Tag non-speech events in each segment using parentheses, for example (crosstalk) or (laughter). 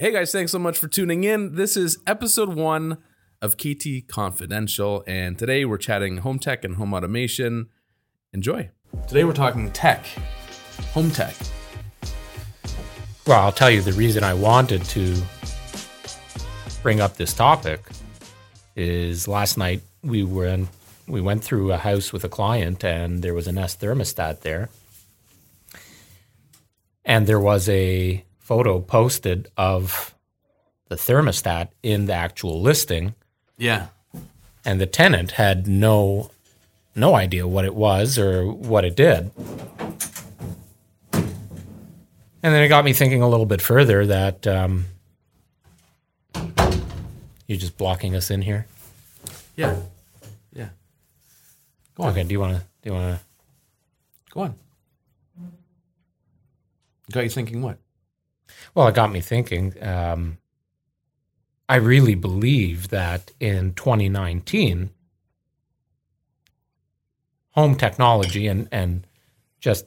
Hey guys, thanks so much for tuning in. This is episode one of KT Confidential, and today we're chatting home tech and home automation. Enjoy. Today we're talking tech, home tech. Well, I'll tell you the reason I wanted to bring up this topic is last night we were in, we went through a house with a client and there was a Nest thermostat there. And there was a photo posted of the thermostat in the actual listing Yeah. and the tenant had no no idea what it was or what it did. And then it got me thinking a little bit further that um, you're just blocking us in here. Yeah. Yeah. Go on. Okay, do you want to do you want to Go on. Got you thinking what? Well, it got me thinking. Um, I really believe that in 2019, home technology and, and just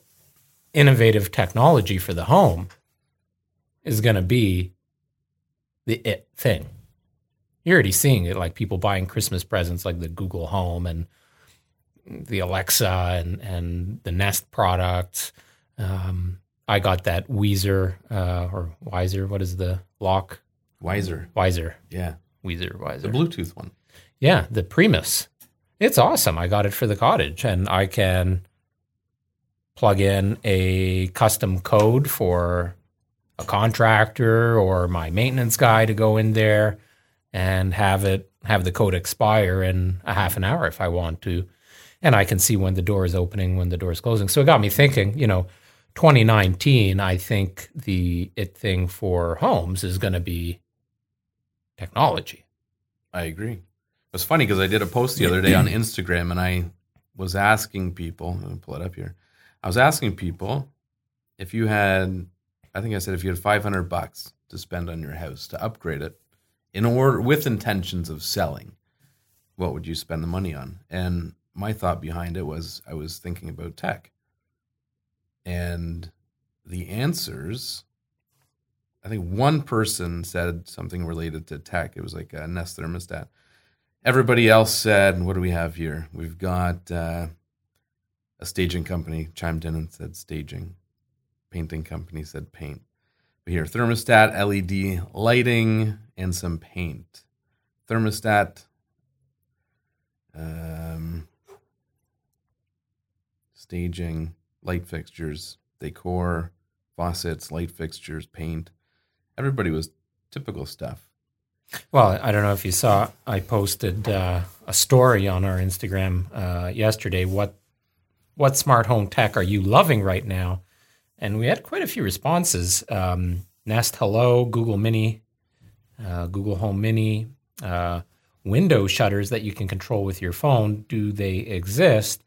innovative technology for the home is going to be the it thing. You're already seeing it, like people buying Christmas presents like the Google Home and the Alexa and, and the Nest products. Um, I got that Weezer uh, or Weiser. What is the lock? Weiser. Weiser. Yeah. Weezer. Weiser. The Bluetooth one. Yeah, the Premis. It's awesome. I got it for the cottage, and I can plug in a custom code for a contractor or my maintenance guy to go in there and have it have the code expire in a half an hour if I want to. And I can see when the door is opening, when the door is closing. So it got me thinking, you know, 2019, I think the it thing for homes is going to be technology. I agree. It was funny because I did a post the other day on (clears throat) Instagram and I was asking people, let me pull it up here. I was asking people if you had, I think I said if you had 500 bucks to spend on your house to upgrade it in order with intentions of selling, what would you spend the money on? And my thought behind it was I was thinking about tech. And the answers, I think one person said something related to tech. It was like a Nest thermostat. Everybody else said, what do we have here? We've got uh, a staging company chimed in and said staging. Painting company said paint. But here, thermostat, LED lighting, and some paint. Thermostat, um, staging, light fixtures, decor, faucets, light fixtures, paint. Everybody was typical stuff. Well, I don't know if you saw, I posted uh, a story on our Instagram uh, yesterday. What what smart home tech are you loving right now? And we had quite a few responses. Um, Nest Hello, Google Mini, uh, Google Home Mini, uh, window shutters that you can control with your phone. Do they exist?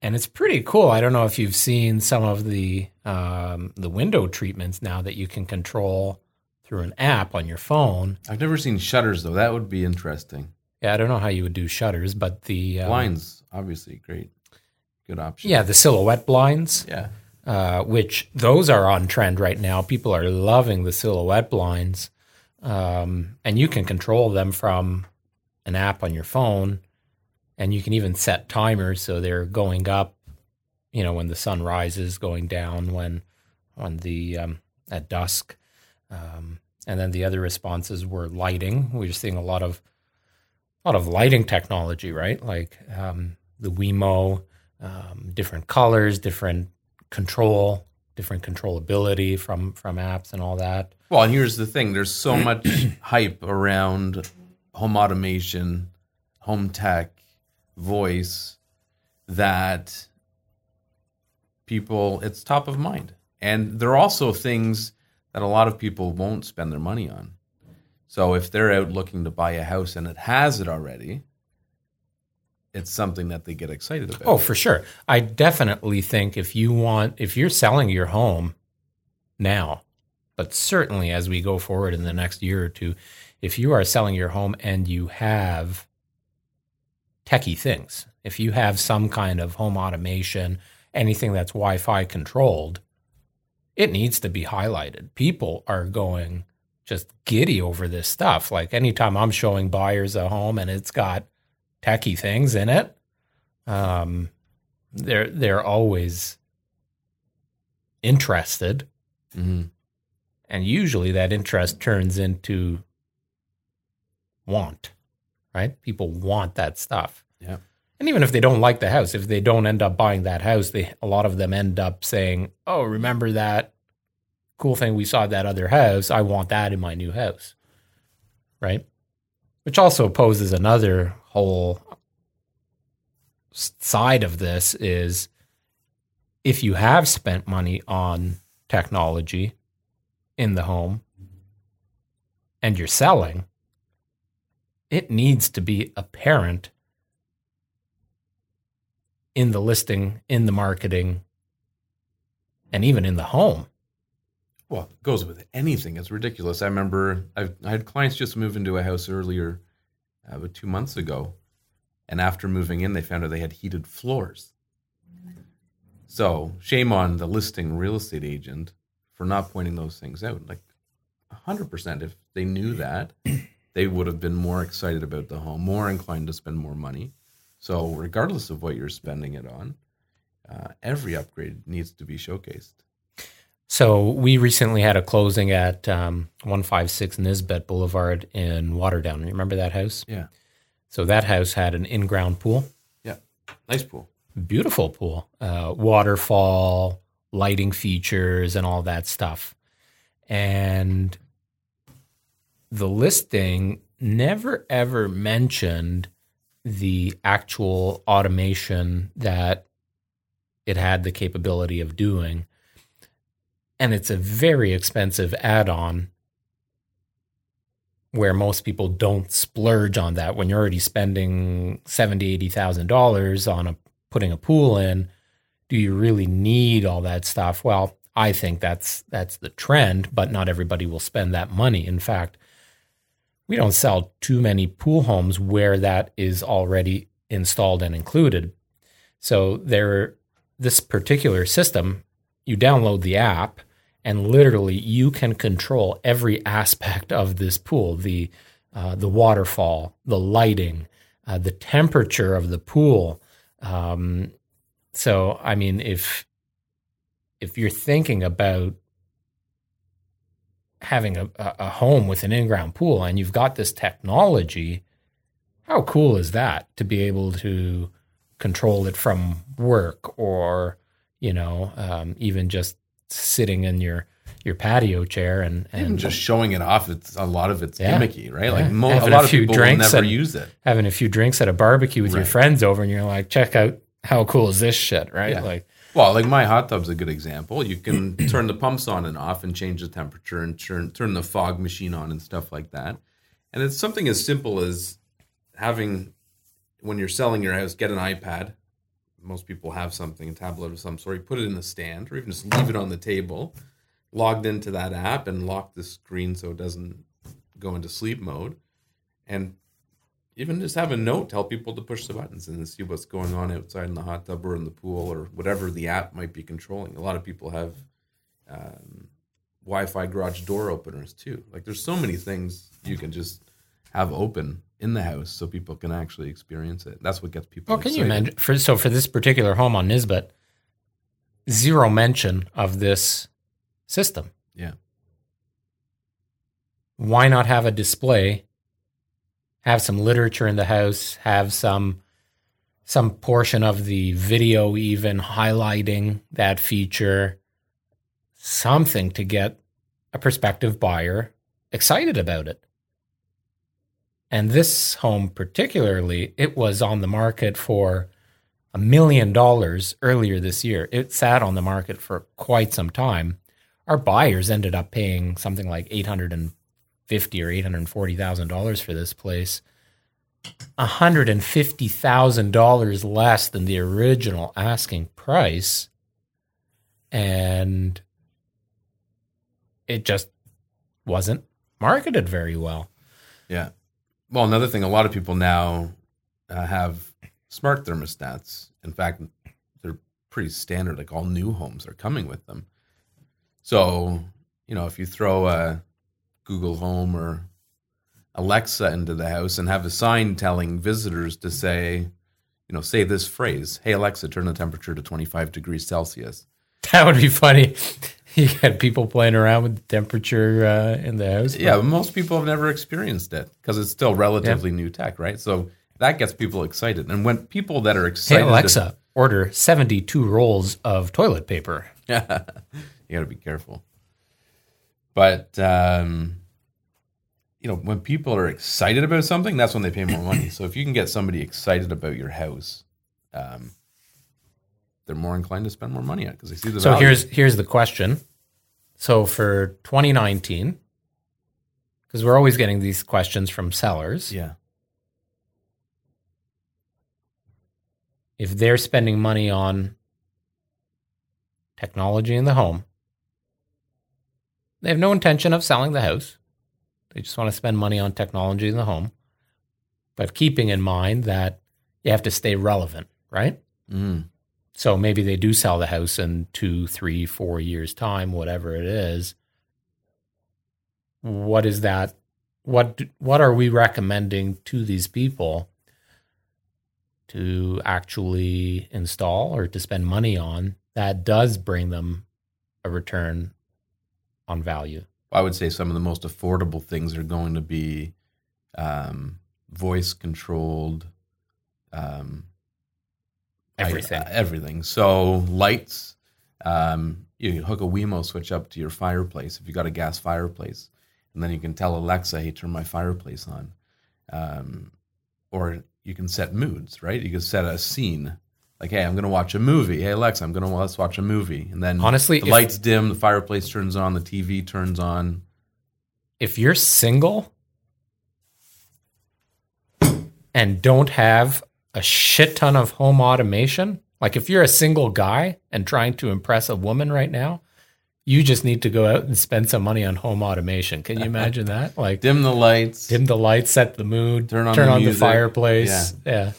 And it's pretty cool. I don't know if you've seen some of the um, the window treatments now that you can control through an app on your phone. I've never seen shutters though. That would be interesting. Yeah, I don't know how you would do shutters, but the um, Blinds, obviously, great, good option. Yeah, the silhouette blinds, yeah. uh, which those are on trend right now. People are loving the silhouette blinds, um, and you can control them from an app on your phone, and you can even set timers so they're going up. You know, when the sun rises, going down when on the um, at dusk. Um, and then the other responses were lighting. We're seeing a lot of a lot of lighting technology, right? Like um, the Wemo, um, different colors, different control, different controllability from from apps and all that. Well, and here's the thing: there's so (clears throat) much hype around home automation, home tech, voice that people it's top of mind. And there are also things that a lot of people won't spend their money on. So if they're out looking to buy a house and it has it already, it's something that they get excited about. Oh, for sure. I definitely think if you want, if you're selling your home now, but certainly as we go forward in the next year or two, if you are selling your home and you have techie things, if you have some kind of home automation, anything that's Wi Fi controlled, it needs to be highlighted. People are going just giddy over this stuff. Like anytime I'm showing buyers a home and it's got techie things in it, um, they're they're always interested, hmm and usually that interest turns into want. Right? People want that stuff. Yeah. And even if they don't like the house, if they don't end up buying that house, they a lot of them end up saying, "Oh, remember that cool thing we saw at that other house? I want that in my new house." Right? Which also poses another whole side of this is if you have spent money on technology in the home and you're selling, it needs to be apparent in the listing, in the marketing, and even in the home. Well, it goes with anything. It's ridiculous. I remember I've, I had clients just move into a house earlier, uh, about two months ago, and after moving in, they found out they had heated floors. So shame on the listing real estate agent for not pointing those things out. Like hundred percent, if they knew that, they would have been more excited about the home, more inclined to spend more money. So regardless of what you're spending it on, uh, every upgrade needs to be showcased. So we recently had a closing at um, 156 Nisbet Boulevard in Waterdown. Remember that house? Yeah, So that house had an in-ground pool, Yeah. nice pool. beautiful pool, uh, waterfall, lighting features, and all that stuff. And the listing never ever mentioned the actual automation that it had the capability of doing. And it's a very expensive add on where most people don't splurge on that when you're already spending seventy, eighty thousand dollars on a putting a pool in. Do you really need all that stuff? Well, I think that's that's the trend, but not everybody will spend that money. In fact, we don't sell too many pool homes where that is already installed and included. So there this particular system, you download the app and literally you can control every aspect of this pool, the uh, the waterfall, the lighting, uh, the temperature of the pool. Um, so I mean if if you're thinking about having a, a home with an in-ground pool and you've got this technology, how cool is that to be able to control it from work or you know um, even just sitting in your your patio chair and Even and just showing it off, it's a lot of it's Yeah. gimmicky, right? Yeah. Like mo- a lot a of people drinks never and- use it. having a few drinks at a barbecue with your friends over and you're like check out how cool is this shit right Yeah. like Well, like my hot tub's a good example. You can (clears throat) turn the pumps on and off and change the temperature and turn turn the fog machine on and stuff like that. And it's something as simple as having when you're selling your house, get an iPad. Most people have something, a tablet of some sort. You put it in the stand, or even just leave it on the table, logged into that app, and lock the screen so it doesn't go into sleep mode. And even just have a note, tell people to push the buttons and see what's going on outside in the hot tub or in the pool or whatever the app might be controlling. A lot of people have um, Wi-Fi garage door openers too. Like there's so many things you can just have open in the house so people can actually experience it. That's what gets people. well can you excited. imagine for so for this particular home on Nisbet zero mention of this system Yeah. why not have a display have some literature in the house have some some portion of the video even highlighting that feature. Something to get a prospective buyer excited about it. And this home particularly it was on the market for a million dollars earlier this year. It sat on the market for quite some time. Our buyers ended up paying something like 850 or 840 thousand dollars for this place $150,000 less than the original asking price and it just wasn't marketed very well Yeah. Well, another thing, a lot of people now uh, have smart thermostats. In fact, they're pretty standard. Like all new homes are coming with them. So, you know, if you throw a Google Home or Alexa into the house and have a sign telling visitors to say, you know, say this phrase, "Hey Alexa, turn the temperature to 25 degrees Celsius." (laughs) That would be funny. (laughs) You had people playing around with the temperature uh, in the house. Yeah, but most people have never experienced it because it's still relatively new tech, right? So that gets people excited. And when people that are excited, Hey Alexa, order 72 rolls of toilet paper. (laughs) you got to be careful. But um, you know, when people are excited about something, that's when they pay more money. So if you can get somebody excited about your house, um, they're more inclined to spend more money on it because they see the So value. here's here's the question. So for 2019, because we're always getting these questions from sellers, yeah, if they're spending money on technology in the home, they have no intention of selling the house. They just want to spend money on technology in the home, but keeping in mind that you have to stay relevant, right? mm. So maybe they do sell the house in two, three, four years' time, whatever it is. What is that? What what are we recommending to these people to actually install or to spend money on that does bring them a return on value? I would say some of the most affordable things are going to be um, voice controlled. Um, I- Everything. uh, everything. So lights. Um, you can hook a Wemo switch up to your fireplace if you got a gas fireplace, and then you can tell Alexa, "Hey, turn my fireplace on." Um, or you can set moods, right? You can set a scene, like, "Hey, I'm going to watch a movie." Hey, Alexa, I'm going to let's watch a movie, and then Honestly, the if- lights dim, the fireplace turns on, the TV turns on. if you're single and don't have a shit ton of home automation, like if you're a single guy and trying to impress a woman right now, you just need to go out and spend some money on home automation. Can you (laughs) imagine that? Like Dim the lights. dim the lights, set the mood, Turn on turn the on the fireplace. Yeah. Yeah,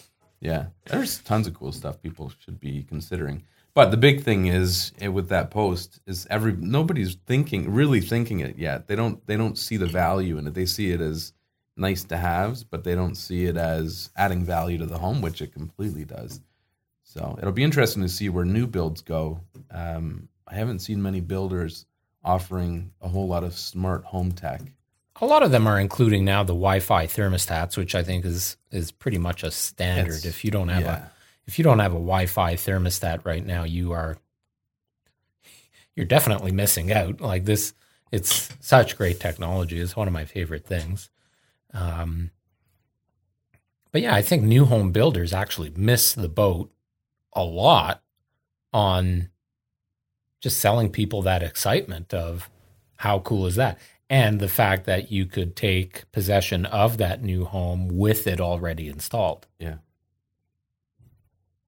there's tons of cool stuff people should be considering. But the big thing is eh, with that post is every nobody's thinking really thinking it yet. They don't they don't see the value in it. They see it as nice to haves, but they don't see it as adding value to the home, which it completely does. So it'll be interesting to see where new builds go. Um, I haven't seen many builders offering a whole lot of smart home tech. A lot of them are including now the Wi-Fi thermostats, which I think is is pretty much a standard. It's- if you don't have a if you don't have a Wi-Fi thermostat right now, you are you're definitely missing out. Like this, it's such great technology. It's one of my favorite things. Um, but yeah, I think new home builders actually miss the boat a lot on just selling people that excitement of how cool is that, and the fact that you could take possession of that new home with it already installed. Yeah.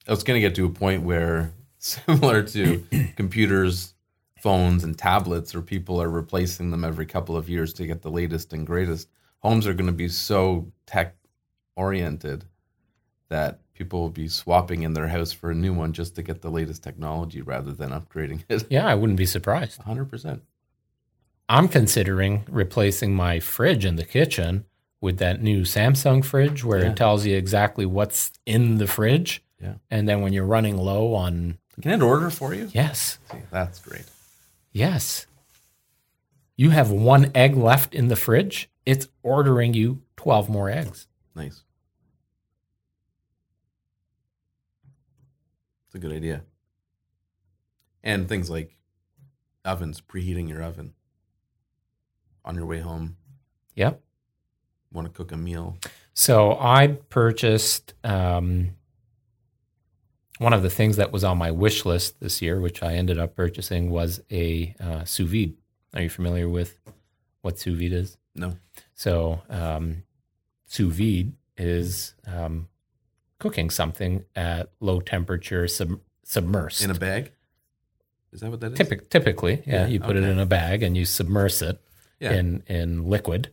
It's going to get to a point where (laughs) similar to (clears throat) computers phones and tablets where people are replacing them every couple of years to get the latest and greatest homes are going to be so tech oriented that people will be swapping in their house for a new one just to get the latest technology rather than upgrading it Yeah, I wouldn't be surprised. 100% I'm considering replacing my fridge in the kitchen with that new Samsung fridge where Yeah. it tells you exactly what's in the fridge. Yeah. And then when you're running low on, can it order for you yes, See, that's great yes, you have one egg left in the fridge, it's ordering you 12 more eggs. nice it's a good idea and things like ovens preheating your oven on your way home Yep. want to cook a meal So I purchased um, one of the things that was on my wish list this year, which I ended up purchasing, was a uh, sous vide. Are you familiar with what sous vide is? no So um, sous vide is um, cooking something at low temperature, sub- submersed. in a bag is that what that is Typic- typically, yeah, Yeah, you put it in a bag and you submerse it yeah. in in liquid,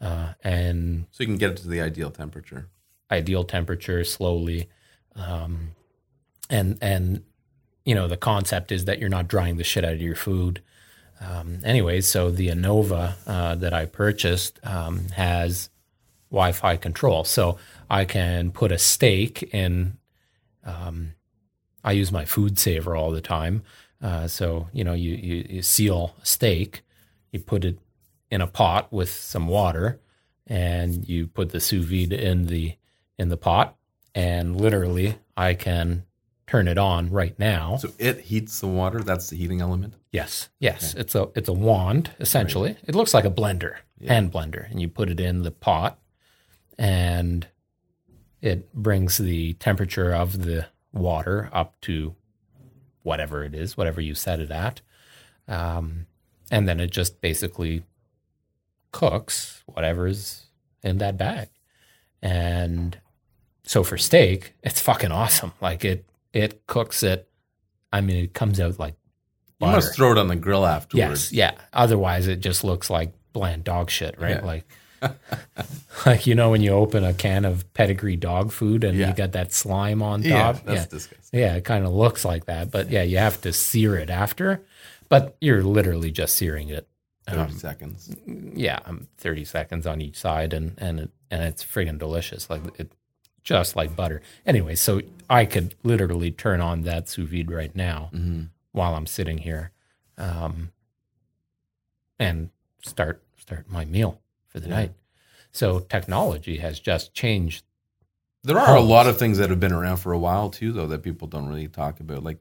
uh, and so you can get it to the ideal temperature. ideal temperature slowly um, and and you know the concept is that you're not drying the shit out of your food. Um, anyways, so the Anova uh, that I purchased um, has Wi-Fi control, so I can put a steak in. Um, I use my food saver all the time, uh, so you know you, you you seal a steak, you put it in a pot with some water, and you put the sous vide in the in the pot, and literally I can turn it on right now. So it heats the water. That's the heating element. Yes, yes, it's a it's a wand essentially. It looks like a blender, hand blender, and you put it in the pot, and it brings the temperature of the water up to whatever it is, whatever you set it at, um, and then it just basically cooks whatever's in that bag, and so for steak, it's fucking awesome. Like it it cooks it. I mean, it comes out like You must throw it on the grill afterwards. Yes, yeah. Otherwise, it just looks like bland dog shit, right? Yeah. Like, (laughs) like you know when you open a can of pedigree dog food and Yeah. you got that slime on Yeah, top. that's yeah, disgusting. yeah, it kind of looks like that. But yeah, you have to sear it after. But you're literally just searing it. Thirty Um, seconds. yeah, um, thirty seconds on each side, and and it, and it's friggin' delicious. Like it, just like butter. Anyway, so I could literally turn on that sous vide right now hmm while I'm sitting here, um, and start start my meal for the Yeah. night. So technology has just changed. There are a lot of things that have been around for a while too, though, that people don't really talk about. Like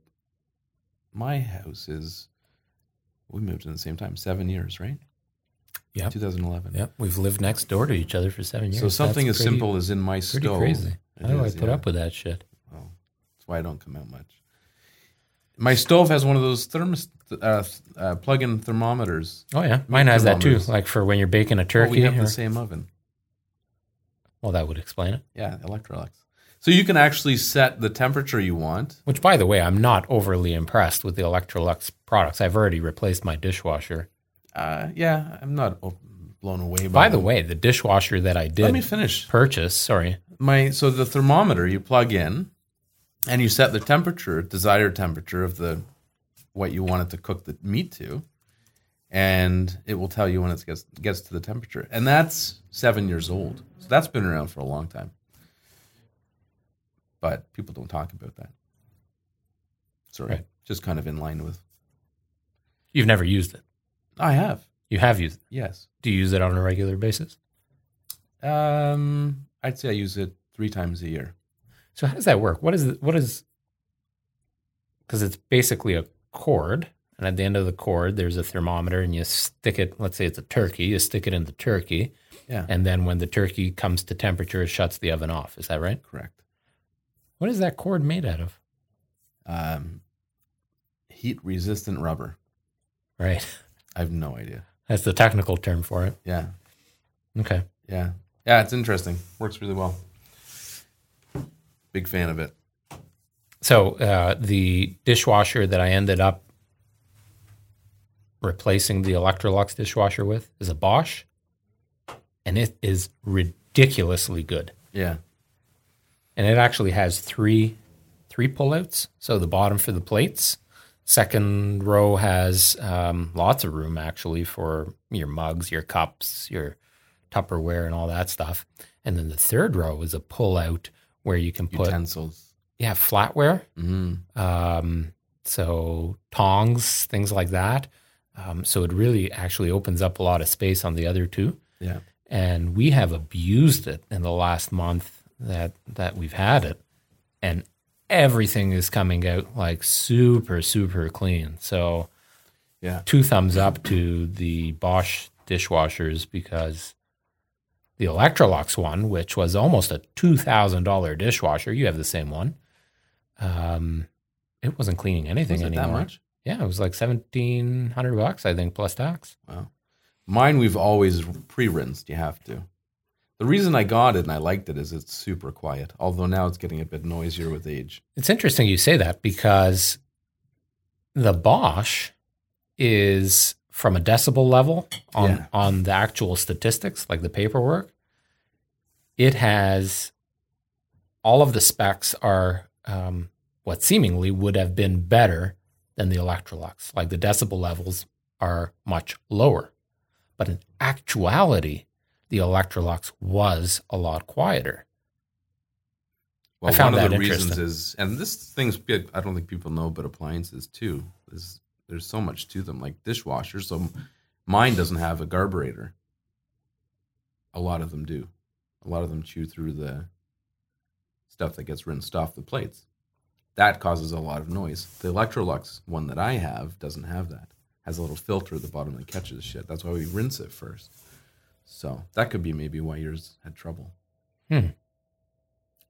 my house is, we moved in the same time, seven years, right? Yeah, 2011. Yep, we've lived next door to each other for seven years. So something That's as pretty- simple as in my pretty stove. crazy. How do is, I put yeah. up with that shit? Well, that's why I don't come out much. My stove has one of those thermos uh, uh, plug-in thermometers. Oh yeah, mine has that too. Like for when you're baking a Well, turkey. we have or- the same oven. well, that would explain it. Yeah, Electrolux. So you can actually set the temperature you want. Which, by the way, I'm not overly impressed with the Electrolux products. I've already replaced my dishwasher. Uh, yeah, I'm not blown away by. By the them. way, the dishwasher that I did. let me finish. purchase, sorry, My so the thermometer you plug in, and you set the temperature, desired temperature of the what you want it to cook the meat to, and it will tell you when it gets gets to the temperature, and that's seven years old. So that's been around for a long time, but people don't talk about that. Sorry, Right. just kind of in line with. you've never used it. I have You have used it. yes. Do you use it on a regular basis? Um, I'd say I use it three times a year. So how does that work? What is it? What is? Because it's basically a cord, and at the end of the cord, there's a thermometer, and you stick it. Let's say it's a turkey. You stick it in the turkey, Yeah, and then when the turkey comes to temperature, it shuts the oven off. Is that right? correct. What is that cord made out of? Um, heat resistant rubber. Right. I have no idea. That's the technical term for it. Yeah, Okay. yeah, yeah. It's interesting. Works really well. Big fan of it. So uh, the dishwasher that I ended up replacing the Electrolux dishwasher with is a Bosch, and it is ridiculously good. Yeah, And it actually has three three pullouts. So the bottom for the plates, second row has um, lots of room actually for your mugs, your cups, your Tupperware, and all that stuff. And then the third row is a pullout where you can put utensils. yeah flatware Mm. um, so tongs, things like that. Um, so it really actually opens up a lot of space on the other two. Yeah, And we have abused it in the last month that that we've had it, and everything is coming out like super super clean. So yeah. two thumbs up to the Bosch dishwashers because the Electrolux one, which was almost a two thousand dollar dishwasher, you have the same one. Um, it wasn't cleaning anything Was anymore. that much? Yeah, it was like seventeen hundred bucks, I think, plus tax. Wow. Mine, we've always pre-rinsed. You have to. The reason I got it and I liked it is it's super quiet. Although now it's getting a bit noisier with age. It's interesting you say that because the Bosch is from a decibel level on Yeah. on the actual statistics, like the paperwork. It has all of the specs are um, what seemingly would have been better than the Electrolux. Like the decibel levels are much lower. But in actuality, the Electrolux was a lot quieter. Well, one of the reasons is, and this thing's big. I don't think people know, but appliances too. Is there's so much to them, like dishwashers. So mine doesn't have a carburetor. A lot of them do. A lot of them chew through the stuff that gets rinsed off the plates. That causes a lot of noise. The Electrolux one that I have doesn't have that. Has a little filter at the bottom that catches shit. That's why we rinse it first. So that could be maybe why yours had trouble. Hmm.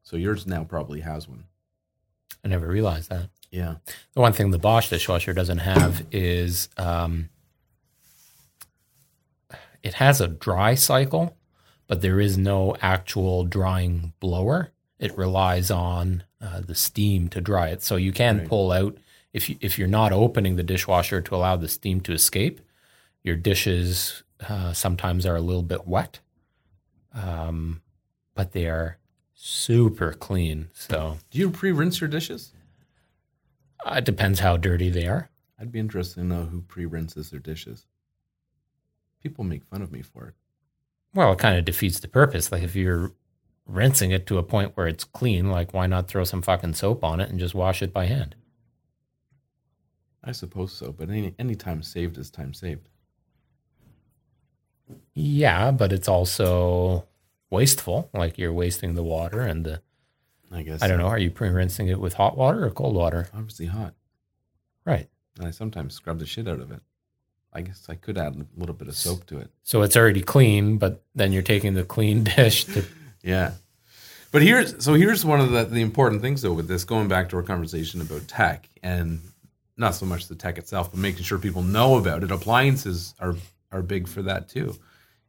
So yours now probably has one. I never realized that. Yeah. The one thing the Bosch dishwasher doesn't have is um, it has a dry cycle, but there is no actual drying blower. It relies on uh, the steam to dry it. So you can Right. pull out if you, if you're not opening the dishwasher to allow the steam to escape. Your dishes uh, sometimes are a little bit wet, um, but they are super clean. So Do you pre-rinse your dishes? uh, it depends how dirty they are. I'd be interested to know who pre-rinses their dishes. People make fun of me for it. Well, it kind of defeats the purpose. Like if you're rinsing it to a point where it's clean, like why not throw some fucking soap on it and just wash it by hand? I suppose so, but any any time saved is time saved. Yeah, but it's also wasteful. Like you're wasting the water and the I guess. I don't know, are you pre-rinsing it with hot water or cold water? Obviously hot. Right. And I sometimes scrub the shit out of it. I guess I could add a little bit of soap to it. So it's already clean, but then you're taking the clean (laughs) dish to (laughs) Yeah. But here's so here's one of the, the important things though with this, going back to our conversation about tech and not so much the tech itself, but making sure people know about it. Appliances are are big for that too.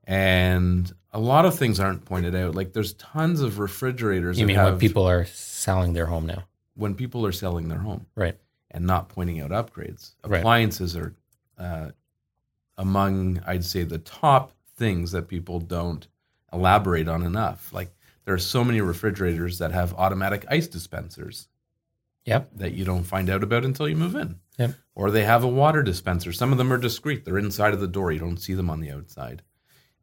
And a lot of things aren't pointed out. Like there's tons of refrigerators You mean have when people are selling their home now? when people are selling their home Right. and not pointing out upgrades. Right. Appliances are uh, among, I'd say, the top things that people don't elaborate on enough. Like there are so many refrigerators that have automatic ice dispensers Yep. that you don't find out about until you move in. Yep. Or they have a water dispenser. Some of them are discreet. They're inside of the door. You don't see them on the outside.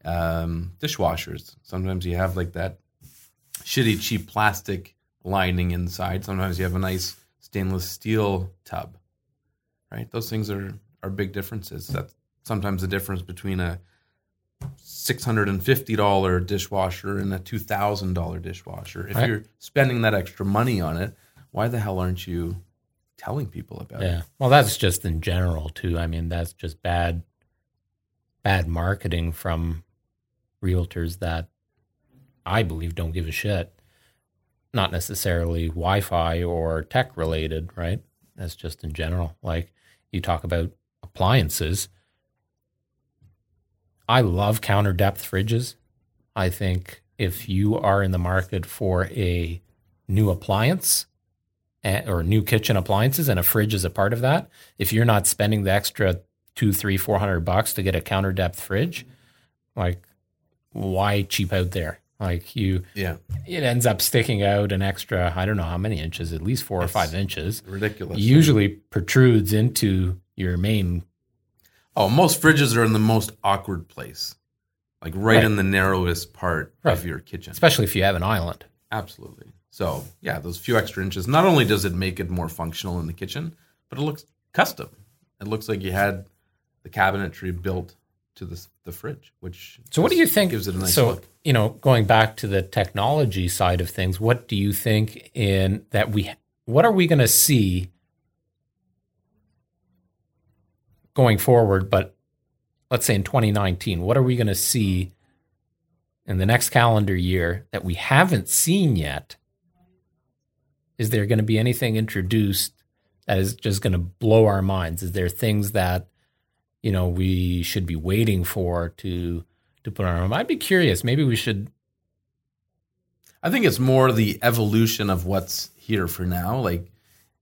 Um, dishwashers. Sometimes you have like that shitty cheap plastic lining inside. Sometimes you have a nice stainless steel tub. Right? Those things are are big differences. That's sometimes the difference between a six hundred and fifty dollar dishwasher and a two thousand dollar dishwasher. If Right. you're spending that extra money on it, why the hell aren't you telling people about it? Yeah. Well, that's just in general too. I mean, that's just bad bad marketing from realtors that I believe don't give a shit. Not necessarily Wi-Fi or tech related, right? That's just in general. Like you talk about appliances. I love counter depth fridges. I think if you are in the market for a new appliance, or new kitchen appliances and a fridge is a part of that if you're not spending the extra two three four hundred bucks to get a counter depth fridge like why cheap out there like you Yeah, it ends up sticking out an extra i don't know how many inches at least four or five inches ridiculous. usually protrudes into your main oh, most fridges are in the most awkward place, like right, Right. in the narrowest part Right. of your kitchen. especially if you have an island Absolutely. So yeah, those few extra inches. Not only does it make it more functional in the kitchen, but it looks custom. It looks like you had the cabinetry built to the the fridge, which so what do you think gives it a nice so look. you know going back to the technology side of things what do you think in that we what are we going to see going forward but let's say in 2019 what are we going to see in the next calendar year that we haven't seen yet is there going to be anything introduced that is just going to blow our minds is there things that you know we should be waiting for to to put on our i'd be curious maybe we should I think it's more the evolution of what's here for now. Like,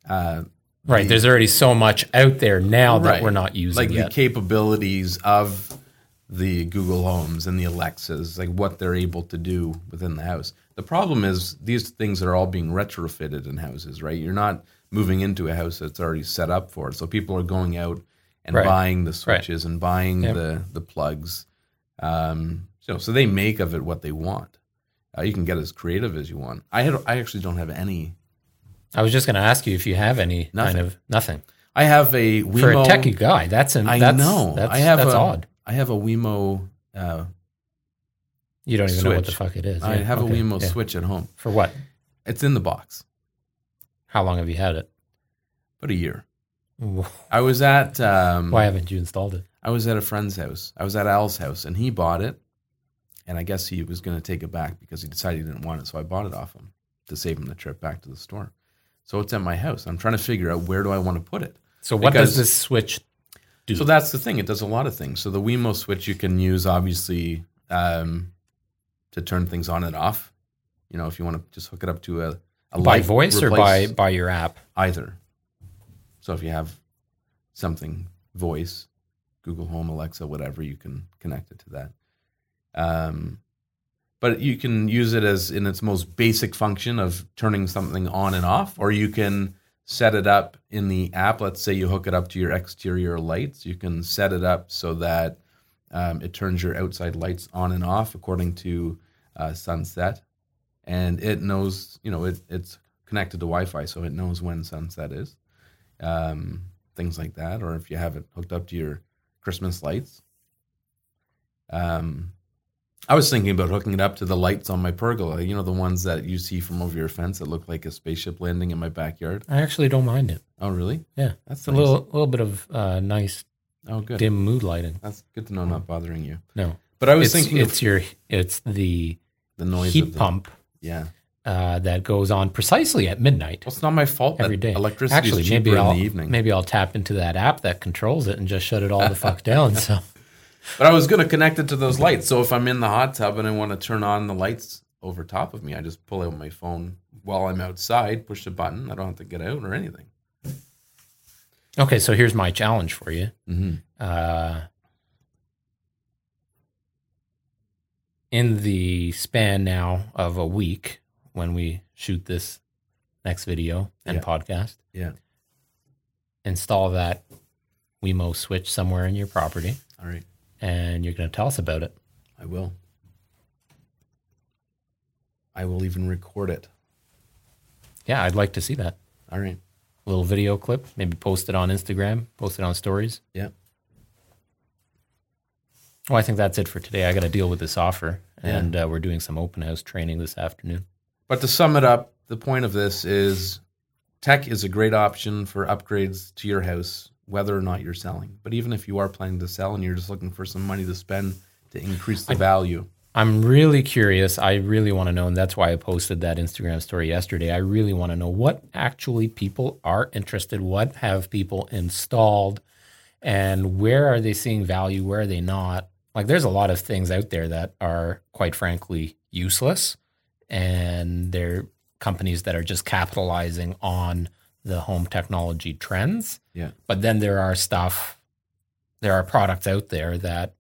uh, right the- there's already so much out there now that Right. we're not using like yet the capabilities of the Google Homes and the Alexas, like what they're able to do within the house. The problem is these things are all being retrofitted in houses, right? You're not moving into a house that's already set up for it. So people are going out and Right. buying the Right. switches and buying the the plugs. Um, so so they make of it what they want. Uh, you can get as creative as you want. I had I actually don't have any. I was just going to ask you if you have any Nothing. kind of nothing I have a Wemo. for a techie guy. That's an, I that's, know. That's, I have that's a, odd. I have a Wemo. Uh, You don't even know what the switch. fuck it is. I Yeah, have okay, a Wemo yeah. switch at home. for what? It's in the box. How long have you had it? About a year. I was at um, Why haven't you installed it? I was at a friend's house. I was at Al's house, and he bought it. And I guess he was going to take it back because he decided he didn't want it. So I bought it off him to save him the trip back to the store. So it's at my house. I'm trying to figure out where do I want to put it. So what Because- does this switch do? So that's the thing. It does a lot of things. So the Wemo switch you can use obviously um, to turn things on and off. You know, if you want to just hook it up to a, a by light, voice or by by your app? either. So if you have something voice, Google Home, Alexa, whatever, you can connect it to that. Um, but you can use it as in its most basic function of turning something on and off, or you can set it up in the app. Let's say you hook it up to your exterior lights. You can set it up so that um, it turns your outside lights on and off according to uh, sunset, and it knows. You know, it, it's connected to Wi-Fi, so it knows when sunset is. Um, things like that, or if you have it hooked up to your Christmas lights. Um, I was thinking about hooking it up to the lights on my pergola. You know, the ones that you see from over your fence that look like a spaceship landing in my backyard. I actually don't mind it. Oh, really? Yeah, That's a nice. little little bit of uh, nice Oh, good. dim mood lighting. That's good to know. Not bothering you. No, But I was it's, thinking it's of your it's the the noise heat of the, pump Yeah. uh, that goes on precisely at midnight Well, it's not my fault every that day. electricity Actually, maybe in I'll the evening. maybe I'll tap into that app that controls it and just shut it all the fuck down. (laughs) So But I was going to connect it to those lights. So if I'm in the hot tub and I want to turn on the lights over top of me, I just pull out my phone while I'm outside, push the button. I don't have to get out or anything. okay, so here's my challenge for you. Mm-hmm. uh, in the span now of a week when we shoot this next video and Yeah. podcast, Yeah. install that Wemo switch somewhere in your property, All right. And you're going to tell us about it. I will. I will even record it. Yeah, I'd like to see that All right. A little video clip. Maybe post it on Instagram, post it on stories. Yeah. Well, I think that's it for today. I got to deal with this offer, and uh, we're doing some open house training this afternoon. But to sum it up, the point of this is tech is a great option for upgrades to your house, whether or not you're selling. But even if you are planning to sell and you're just looking for some money to spend to increase the value, I'm really curious. I really want to know, and that's why I posted that Instagram story yesterday. I really want to know what actually people are interested. What have people installed, and where are they seeing value? Where are they not? Like, there's a lot of things out there that are, quite frankly, useless, and they're companies that are just capitalizing on the home technology trends. Yeah. But then there are stuff, there are products out there that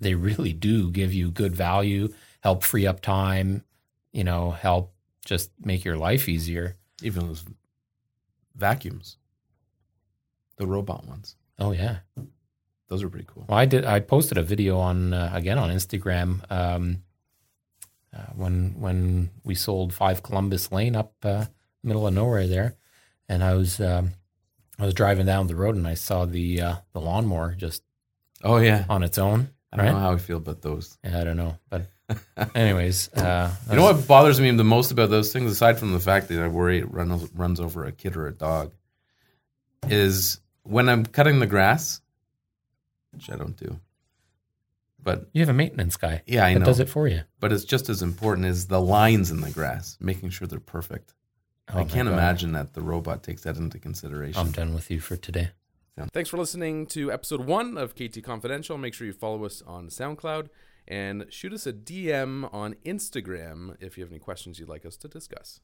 they really do give you good value, help free up time, you know, help just make your life easier. even those vacuums, the robot ones, Oh yeah. those are pretty cool. Well, I did. I posted a video on uh, again on Instagram um, uh, when when we sold Five Columbus Lane up uh, middle of nowhere there, and I was um, I was driving down the road and I saw the uh, the lawnmower just Oh, yeah. on its own. I don't right? know how I feel about those. Yeah, I don't know, but (laughs) anyways, uh, You know what bothers me the most about those things, aside from the fact that I worry it runs runs over a kid or a dog, is when I'm cutting the grass, which I don't do. But You have a maintenance guy yeah, I that know. does it for you. But it's just as important as the lines in the grass, making sure they're perfect. Oh I can't God. imagine that the robot takes that into consideration. I'm done with you for today. Thanks for listening to episode one of KT Confidential. Make sure you follow us on SoundCloud and shoot us a DM on Instagram if you have any questions you'd like us to discuss.